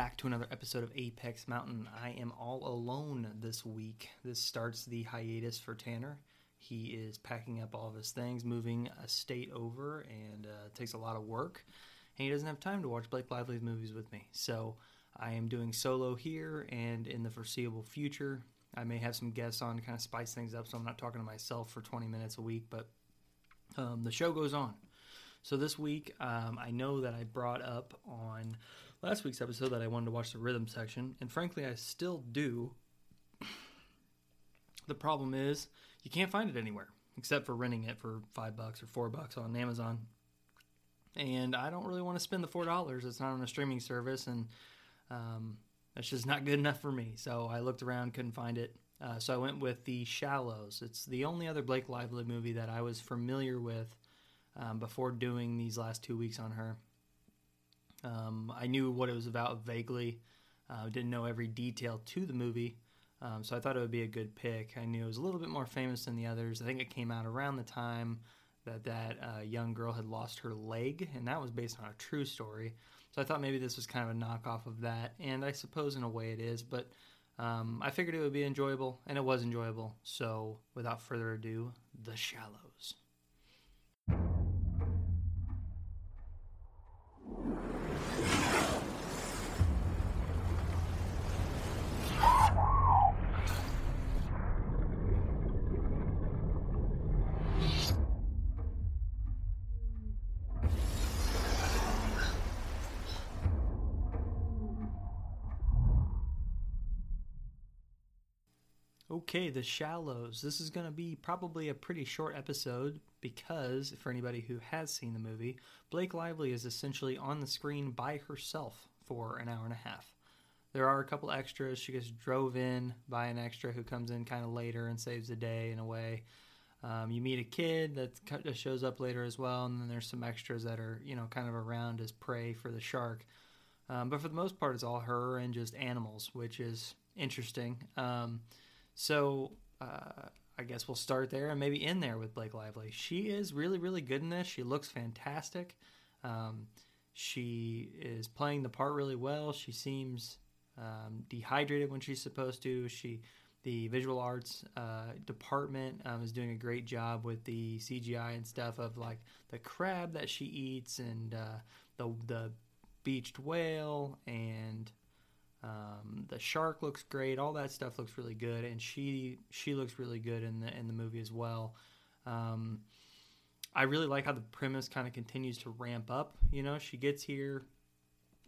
Back to another episode of Apex Mountain. I am all alone this week. This starts the hiatus for Tanner. He is packing up all of his things, moving a state over, and uh, takes a lot of work. And he doesn't have time to watch Blake Lively's movies with me. So I am doing solo here, and in the foreseeable future, I may have some guests on to kind of spice things up. So I'm not talking to myself for 20 minutes a week, but um, the show goes on. So this week, um, I know that I brought up on last week's episode that I wanted to watch the rhythm section, and frankly, I still do. The problem is you can't find it anywhere except for renting it for five bucks or four bucks on Amazon. And I don't really want to spend the four dollars. It's not on a streaming service, and um, that's just not good enough for me. So I looked around, couldn't find it. Uh, so I went with The Shallows. It's the only other Blake Lively movie that I was familiar with um, before doing these last two weeks on her. Um, I knew what it was about vaguely. Uh, didn't know every detail to the movie, um, so I thought it would be a good pick. I knew it was a little bit more famous than the others. I think it came out around the time that that uh, young girl had lost her leg, and that was based on a true story. So I thought maybe this was kind of a knockoff of that, and I suppose in a way it is. But um, I figured it would be enjoyable, and it was enjoyable. So without further ado, The Shallows. Okay, The Shallows. This is going to be probably a pretty short episode because, for anybody who has seen the movie, Blake Lively is essentially on the screen by herself for an hour and a half. There are a couple extras. She gets drove in by an extra who comes in kind of later and saves the day in a way. Um, you meet a kid that shows up later as well, and then there's some extras that are, you know, kind of around as prey for the shark. Um, but for the most part, it's all her and just animals, which is interesting. Um, so uh, I guess we'll start there and maybe end there with Blake Lively. She is really, really good in this. She looks fantastic. Um, she is playing the part really well. She seems um, dehydrated when she's supposed to. She, the visual arts uh, department, um, is doing a great job with the CGI and stuff of like the crab that she eats and uh, the the beached whale and shark looks great. All that stuff looks really good, and she she looks really good in the in the movie as well. Um, I really like how the premise kind of continues to ramp up. You know, she gets here.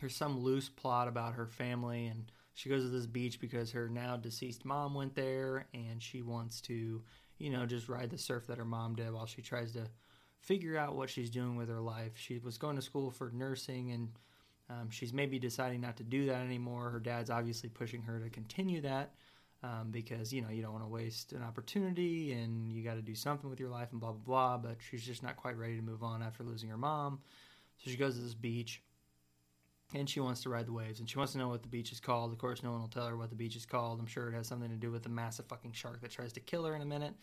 There's some loose plot about her family, and she goes to this beach because her now deceased mom went there, and she wants to, you know, just ride the surf that her mom did while she tries to figure out what she's doing with her life. She was going to school for nursing and um, she's maybe deciding not to do that anymore. Her dad's obviously pushing her to continue that um, because you know you don't want to waste an opportunity and you got to do something with your life and blah blah blah. But she's just not quite ready to move on after losing her mom, so she goes to this beach and she wants to ride the waves and she wants to know what the beach is called. Of course, no one will tell her what the beach is called. I'm sure it has something to do with the massive fucking shark that tries to kill her in a minute,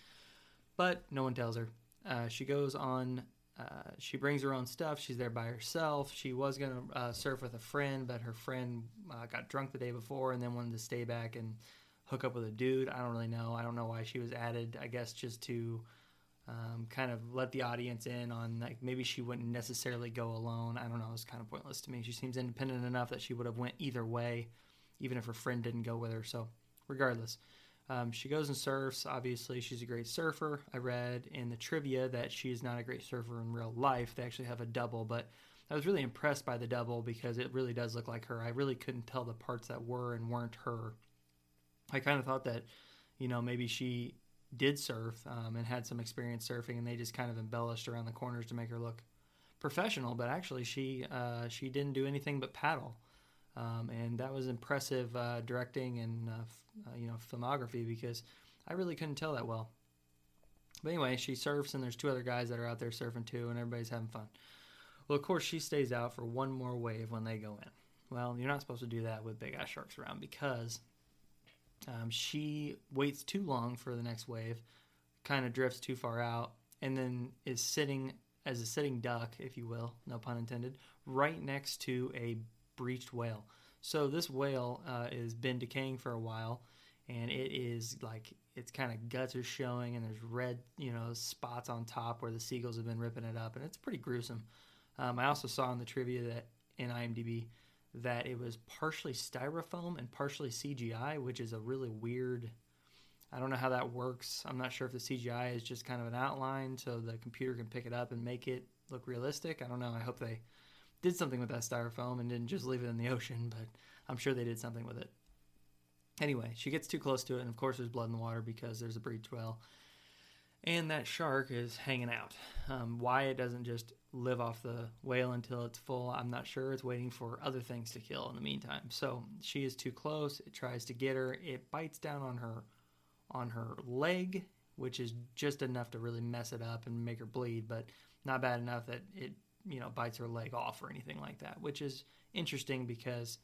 but no one tells her. Uh, she goes on uh, she brings her own stuff. She's there by herself. She was going to uh, surf with a friend, but her friend uh, got drunk the day before and then wanted to stay back and hook up with a dude. I don't really know. I don't know why she was added. I guess just to um, kind of let the audience in on like maybe she wouldn't necessarily go alone. I don't know. It's kind of pointless to me. She seems independent enough that she would have went either way, even if her friend didn't go with her. So regardless. Um, she goes and surfs. Obviously, she's a great surfer. I read in the trivia that she's not a great surfer in real life. They actually have a double, but I was really impressed by the double because it really does look like her. I really couldn't tell the parts that were and weren't her. I kind of thought that, you know, maybe she did surf um, and had some experience surfing, and they just kind of embellished around the corners to make her look professional. But actually, she uh, she didn't do anything but paddle. Um, and that was impressive uh, directing and uh, f- uh, you know filmography because I really couldn't tell that well. But anyway, she surfs and there's two other guys that are out there surfing too, and everybody's having fun. Well, of course, she stays out for one more wave when they go in. Well, you're not supposed to do that with big ass sharks around because um, she waits too long for the next wave, kind of drifts too far out, and then is sitting as a sitting duck, if you will, no pun intended, right next to a breached whale. So this whale uh, has been decaying for a while, and it is like its kind of guts are showing, and there's red, you know, spots on top where the seagulls have been ripping it up, and it's pretty gruesome. Um, I also saw in the trivia that in IMDb that it was partially styrofoam and partially CGI, which is a really weird. I don't know how that works. I'm not sure if the CGI is just kind of an outline so the computer can pick it up and make it look realistic. I don't know. I hope they did something with that styrofoam and didn't just leave it in the ocean, but I'm sure they did something with it. Anyway, she gets too close to it, and of course, there's blood in the water because there's a breach well. And that shark is hanging out. Um, why it doesn't just live off the whale until it's full, I'm not sure. It's waiting for other things to kill in the meantime. So she is too close. It tries to get her. It bites down on her on her leg, which is just enough to really mess it up and make her bleed, but not bad enough that it you know bites her leg off or anything like that, which is interesting because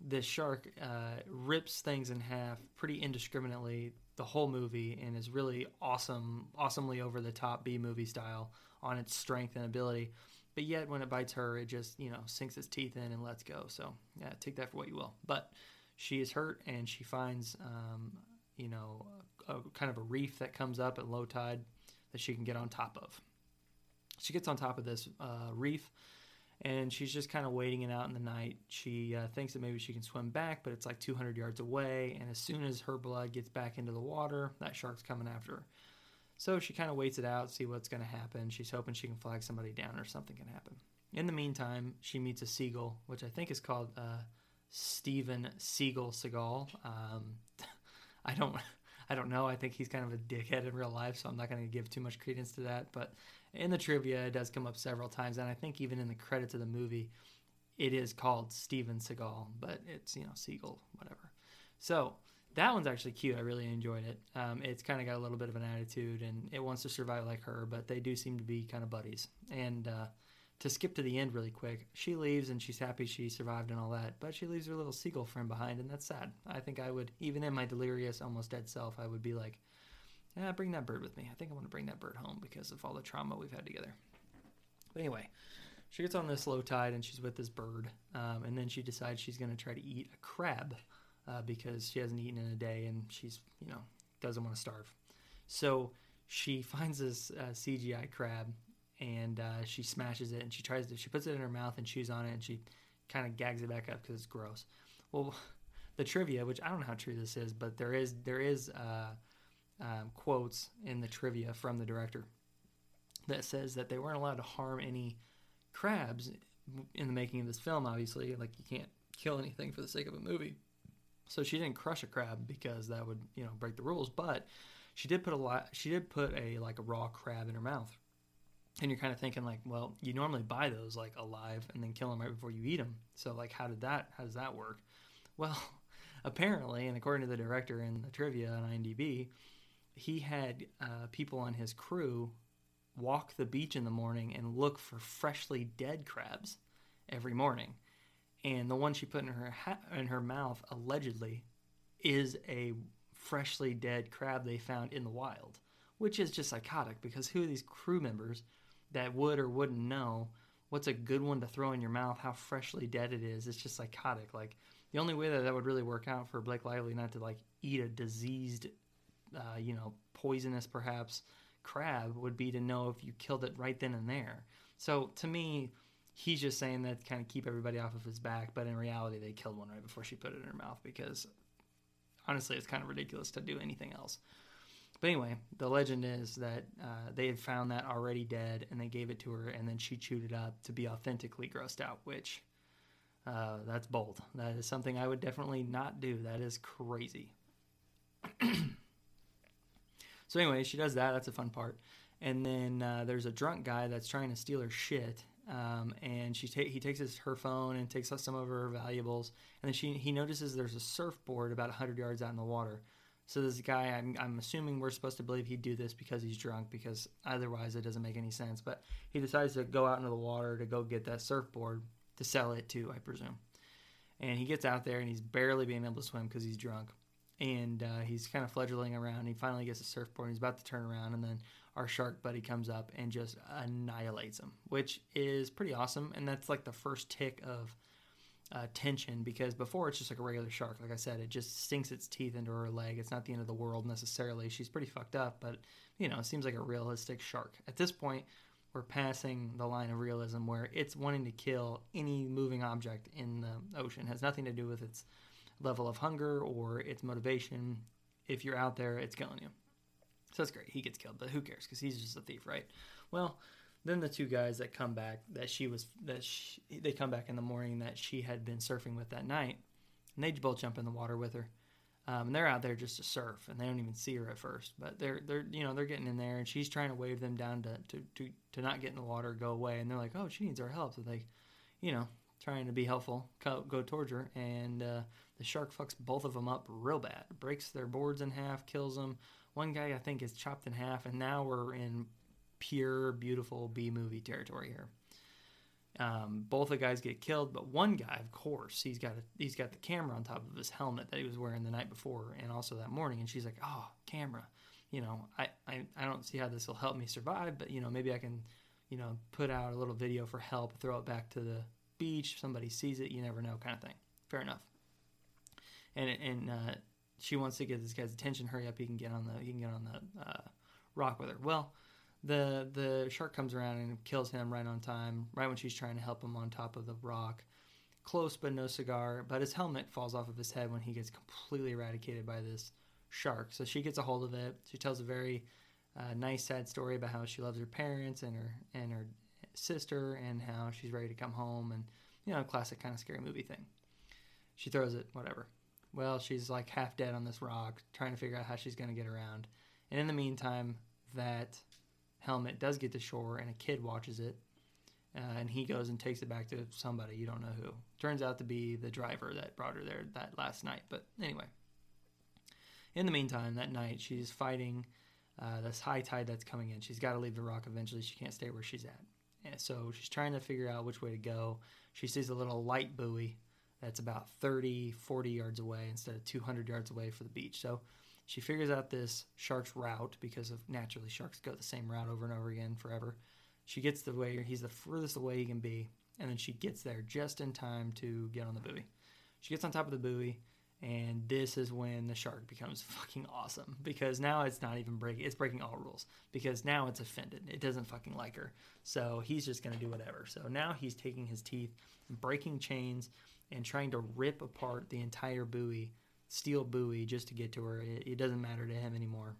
this shark uh, rips things in half pretty indiscriminately the whole movie and is really awesome, awesomely over the top B movie style on its strength and ability. But yet, when it bites her, it just you know sinks its teeth in and lets go. So yeah, take that for what you will. But she is hurt and she finds um, you know a, a kind of a reef that comes up at low tide that she can get on top of she gets on top of this uh, reef and she's just kind of waiting it out in the night. She uh, thinks that maybe she can swim back, but it's like 200 yards away. And as soon as her blood gets back into the water, that shark's coming after her. So she kind of waits it out, see what's going to happen. She's hoping she can flag somebody down or something can happen. In the meantime, she meets a seagull, which I think is called uh, Steven Seagull Seagal. Um, I don't, I don't know. I think he's kind of a dickhead in real life, so I'm not going to give too much credence to that. But in the trivia, it does come up several times, and I think even in the credits of the movie, it is called Steven Seagal, but it's you know Seagull, whatever. So that one's actually cute. I really enjoyed it. Um, it's kind of got a little bit of an attitude, and it wants to survive like her, but they do seem to be kind of buddies. And uh, to skip to the end really quick, she leaves and she's happy she survived and all that, but she leaves her little seagull friend behind, and that's sad. I think I would, even in my delirious, almost dead self, I would be like, yeah, bring that bird with me. I think I want to bring that bird home because of all the trauma we've had together. But anyway, she gets on this low tide and she's with this bird, um, and then she decides she's going to try to eat a crab uh, because she hasn't eaten in a day and she's you know doesn't want to starve. So she finds this uh, CGI crab and uh, she smashes it and she tries to she puts it in her mouth and chews on it and she kind of gags it back up because it's gross. Well, the trivia, which I don't know how true this is, but there is there is uh, um, quotes in the trivia from the director that says that they weren't allowed to harm any crabs in the making of this film. Obviously, like you can't kill anything for the sake of a movie. So she didn't crush a crab because that would you know break the rules. But she did put a lot. She did put a like a raw crab in her mouth. And you're kind of thinking like, well, you normally buy those like alive and then kill them right before you eat them. So like, how did that? How does that work? Well, apparently, and according to the director in the trivia on IMDb, he had uh, people on his crew walk the beach in the morning and look for freshly dead crabs every morning. And the one she put in her ha- in her mouth allegedly is a freshly dead crab they found in the wild, which is just psychotic because who are these crew members that would or wouldn't know what's a good one to throw in your mouth, how freshly dead it is? It's just psychotic. Like the only way that that would really work out for Blake Lively not to like eat a diseased uh, you know, poisonous perhaps crab would be to know if you killed it right then and there. So to me, he's just saying that to kind of keep everybody off of his back, but in reality, they killed one right before she put it in her mouth because honestly, it's kind of ridiculous to do anything else. But anyway, the legend is that uh, they had found that already dead and they gave it to her, and then she chewed it up to be authentically grossed out, which uh, that's bold. That is something I would definitely not do. That is crazy. So anyway, she does that. That's a fun part. And then uh, there's a drunk guy that's trying to steal her shit. Um, and she ta- he takes his, her phone and takes some of her valuables. And then she he notices there's a surfboard about 100 yards out in the water. So this guy, I'm, I'm assuming we're supposed to believe he'd do this because he's drunk, because otherwise it doesn't make any sense. But he decides to go out into the water to go get that surfboard to sell it to, I presume. And he gets out there and he's barely being able to swim because he's drunk and uh, he's kind of fledgling around. He finally gets a surfboard. He's about to turn around, and then our shark buddy comes up and just annihilates him, which is pretty awesome. And that's like the first tick of uh, tension because before it's just like a regular shark. Like I said, it just sinks its teeth into her leg. It's not the end of the world necessarily. She's pretty fucked up, but you know, it seems like a realistic shark. At this point, we're passing the line of realism where it's wanting to kill any moving object in the ocean. It has nothing to do with its level of hunger or its motivation. If you're out there, it's killing you. So that's great. He gets killed, but who cares? Because he's just a thief, right? Well, then the two guys that come back that she was that she, they come back in the morning that she had been surfing with that night, and they both jump in the water with her. Um, and they're out there just to surf, and they don't even see her at first. But they're they're you know they're getting in there, and she's trying to wave them down to to to, to not get in the water, go away. And they're like, oh, she needs our help. So they, you know, trying to be helpful, go, go towards her, and uh, the shark fucks both of them up real bad, breaks their boards in half, kills them. One guy I think is chopped in half, and now we're in pure, beautiful B movie territory here. Um, both the guys get killed, but one guy, of course, he's got a, he's got the camera on top of his helmet that he was wearing the night before and also that morning. And she's like, "Oh, camera, you know, I, I, I don't see how this will help me survive, but you know, maybe I can, you know, put out a little video for help, throw it back to the beach. Somebody sees it, you never know, kind of thing. Fair enough. And and uh, she wants to get this guy's attention. Hurry up, he can get on the he can get on the uh, rock with her. Well, the the shark comes around and kills him right on time, right when she's trying to help him on top of the rock. Close but no cigar, but his helmet falls off of his head when he gets completely eradicated by this shark. So she gets a hold of it. She tells a very uh, nice, sad story about how she loves her parents and her and her sister, and how she's ready to come home, and you know, classic kind of scary movie thing. She throws it, whatever. Well, she's like half dead on this rock, trying to figure out how she's going to get around. And in the meantime, that helmet does get to shore and a kid watches it uh, and he goes and takes it back to somebody you don't know who turns out to be the driver that brought her there that last night but anyway in the meantime that night she's fighting uh, this high tide that's coming in she's got to leave the rock eventually she can't stay where she's at and so she's trying to figure out which way to go she sees a little light buoy that's about 30 40 yards away instead of 200 yards away for the beach so she figures out this shark's route because of naturally sharks go the same route over and over again forever. She gets the way he's the furthest away he can be, and then she gets there just in time to get on the buoy. She gets on top of the buoy, and this is when the shark becomes fucking awesome because now it's not even breaking it's breaking all rules because now it's offended. It doesn't fucking like her. So he's just gonna do whatever. So now he's taking his teeth, breaking chains, and trying to rip apart the entire buoy steel buoy just to get to her. It, it doesn't matter to him anymore.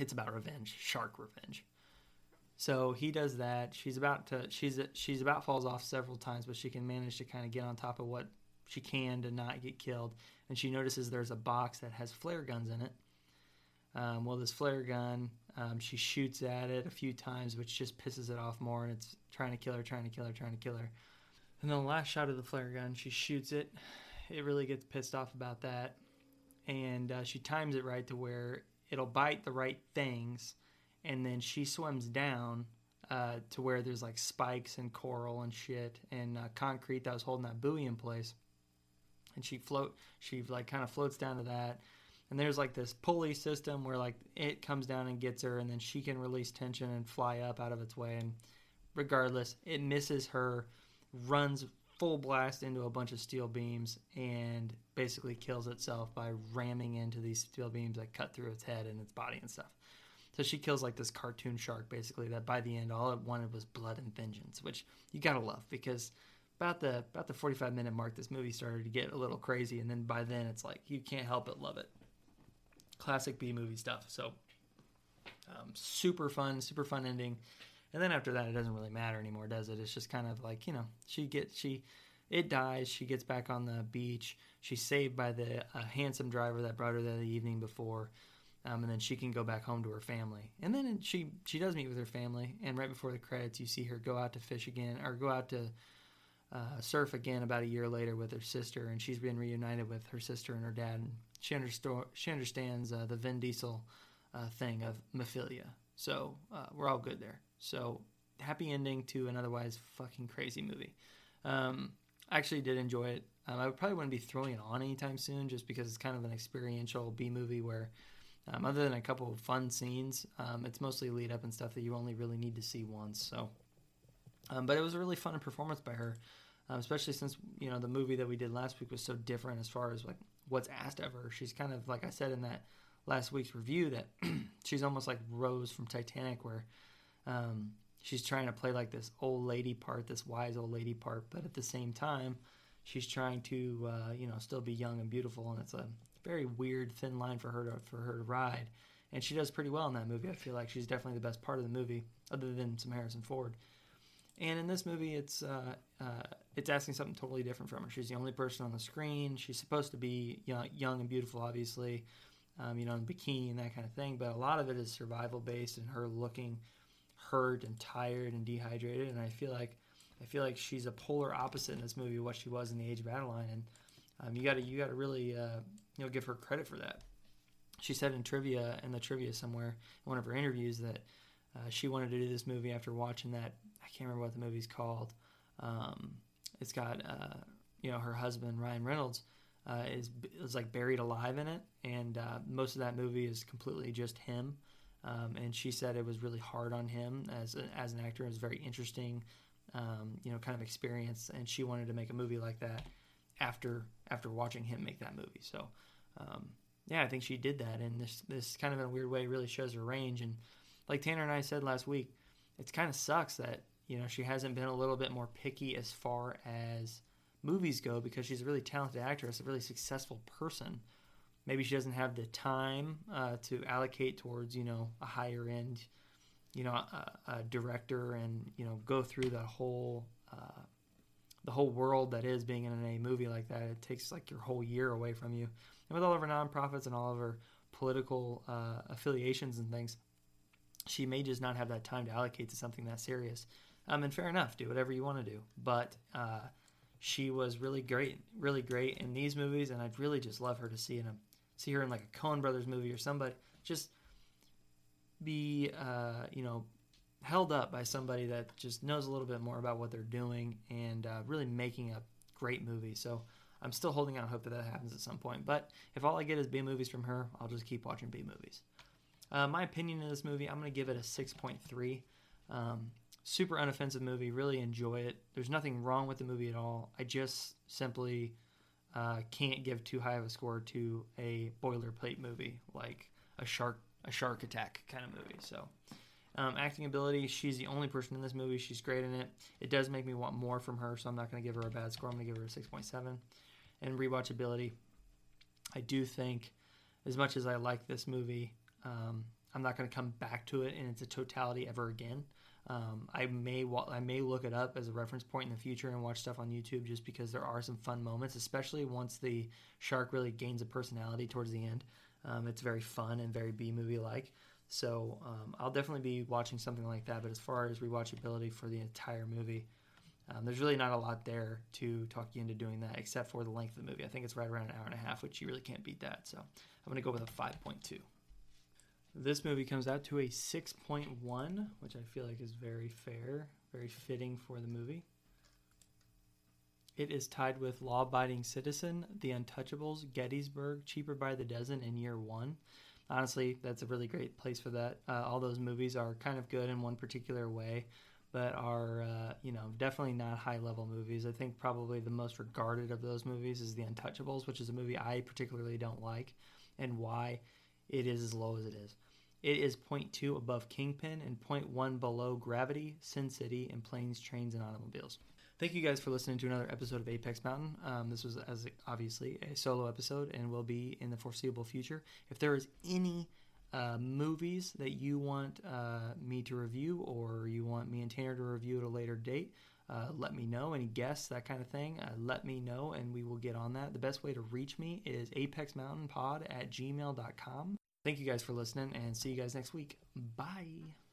It's about revenge, shark revenge. So he does that. She's about to she's she's about falls off several times, but she can manage to kind of get on top of what she can to not get killed. And she notices there's a box that has flare guns in it. Um, well, this flare gun, um, she shoots at it a few times, which just pisses it off more, and it's trying to kill her, trying to kill her, trying to kill her. And then the last shot of the flare gun, she shoots it, it really gets pissed off about that. And uh, she times it right to where it'll bite the right things. And then she swims down uh, to where there's like spikes and coral and shit and uh, concrete that was holding that buoy in place. And she float, she like kind of floats down to that. And there's like this pulley system where like it comes down and gets her, and then she can release tension and fly up out of its way. And regardless, it misses her, runs full blast into a bunch of steel beams and basically kills itself by ramming into these steel beams that cut through its head and its body and stuff. So she kills like this cartoon shark basically that by the end all it wanted was blood and vengeance, which you gotta love because about the about the 45 minute mark this movie started to get a little crazy and then by then it's like you can't help but love it. Classic B movie stuff. So um, super fun, super fun ending. And then after that, it doesn't really matter anymore, does it? It's just kind of like you know, she gets she, it dies. She gets back on the beach. She's saved by the uh, handsome driver that brought her there the evening before, um, and then she can go back home to her family. And then she she does meet with her family. And right before the credits, you see her go out to fish again or go out to uh, surf again about a year later with her sister, and she's been reunited with her sister and her dad. And she understo- she understands uh, the Vin Diesel uh, thing of mephilia. So uh, we're all good there. So happy ending to an otherwise fucking crazy movie. Um, I actually did enjoy it. Um, I probably wouldn't be throwing it on anytime soon, just because it's kind of an experiential B movie where, um, other than a couple of fun scenes, um, it's mostly lead up and stuff that you only really need to see once. So, um, but it was a really fun performance by her. um, especially since you know the movie that we did last week was so different as far as like what's asked of her. She's kind of like I said in that last week's review that she's almost like Rose from Titanic, where um, she's trying to play like this old lady part, this wise old lady part, but at the same time, she's trying to uh, you know still be young and beautiful, and it's a very weird thin line for her to for her to ride. And she does pretty well in that movie. I feel like she's definitely the best part of the movie, other than some Harrison Ford. And in this movie, it's uh, uh, it's asking something totally different from her. She's the only person on the screen. She's supposed to be young, young and beautiful, obviously, um, you know, in bikini and that kind of thing. But a lot of it is survival based and her looking hurt and tired and dehydrated. And I feel like I feel like she's a polar opposite in this movie of what she was in the Age of Adaline. And um, you got to you got to really uh, you know give her credit for that. She said in trivia in the trivia somewhere in one of her interviews that uh, she wanted to do this movie after watching that can't remember what the movie's called. Um, it's got uh, you know her husband Ryan Reynolds uh, is is like buried alive in it, and uh, most of that movie is completely just him. Um, and she said it was really hard on him as a, as an actor. It was very interesting, um, you know, kind of experience, and she wanted to make a movie like that after after watching him make that movie. So. Um, yeah, I think she did that, and this this kind of in a weird way really shows her range. And like Tanner and I said last week, it kind of sucks that you know, she hasn't been a little bit more picky as far as movies go because she's a really talented actress, a really successful person. Maybe she doesn't have the time uh, to allocate towards, you know, a higher end, you know, a, a director and you know go through the whole uh, the whole world that is being in a movie like that. It takes like your whole year away from you. And with all of her nonprofits and all of her political uh, affiliations and things, she may just not have that time to allocate to something that serious. Um, and fair enough, do whatever you want to do. But uh, she was really great, really great in these movies, and I'd really just love her to see in a see her in like a Coen Brothers movie or somebody. Just be, uh, you know, held up by somebody that just knows a little bit more about what they're doing and uh, really making a great movie. So I'm still holding out hope that that happens at some point. But if all I get is B movies from her, I'll just keep watching B movies. Uh, my opinion of this movie, I'm going to give it a 6.3. Um, super unoffensive movie. Really enjoy it. There's nothing wrong with the movie at all. I just simply uh, can't give too high of a score to a boilerplate movie like a shark a shark attack kind of movie. So. Um, acting ability, she's the only person in this movie. She's great in it. It does make me want more from her, so I'm not going to give her a bad score. I'm going to give her a 6.7. And rewatchability, I do think, as much as I like this movie, um, I'm not going to come back to it in its totality ever again. Um, I may I may look it up as a reference point in the future and watch stuff on YouTube just because there are some fun moments, especially once the shark really gains a personality towards the end. Um, it's very fun and very B movie like. So um, I'll definitely be watching something like that. But as far as rewatchability for the entire movie, um, there's really not a lot there to talk you into doing that, except for the length of the movie. I think it's right around an hour and a half, which you really can't beat that. So I'm going to go with a 5.2. This movie comes out to a 6.1, which I feel like is very fair, very fitting for the movie. It is tied with Law Abiding Citizen, The Untouchables, Gettysburg, Cheaper by the Dozen, and Year One. Honestly, that's a really great place for that. Uh, all those movies are kind of good in one particular way, but are, uh, you know, definitely not high level movies. I think probably the most regarded of those movies is The Untouchables, which is a movie I particularly don't like, and why it is as low as it is. It is 0.2 above Kingpin and 0.1 below Gravity, Sin City, and Planes, Trains, and Automobiles. Thank you guys for listening to another episode of Apex Mountain. Um, this was as obviously a solo episode and will be in the foreseeable future. If there is any uh, movies that you want uh, me to review or you want me and Tanner to review at a later date, uh, let me know. Any guests, that kind of thing, uh, let me know and we will get on that. The best way to reach me is apexmountainpod at gmail.com. Thank you guys for listening and see you guys next week. Bye.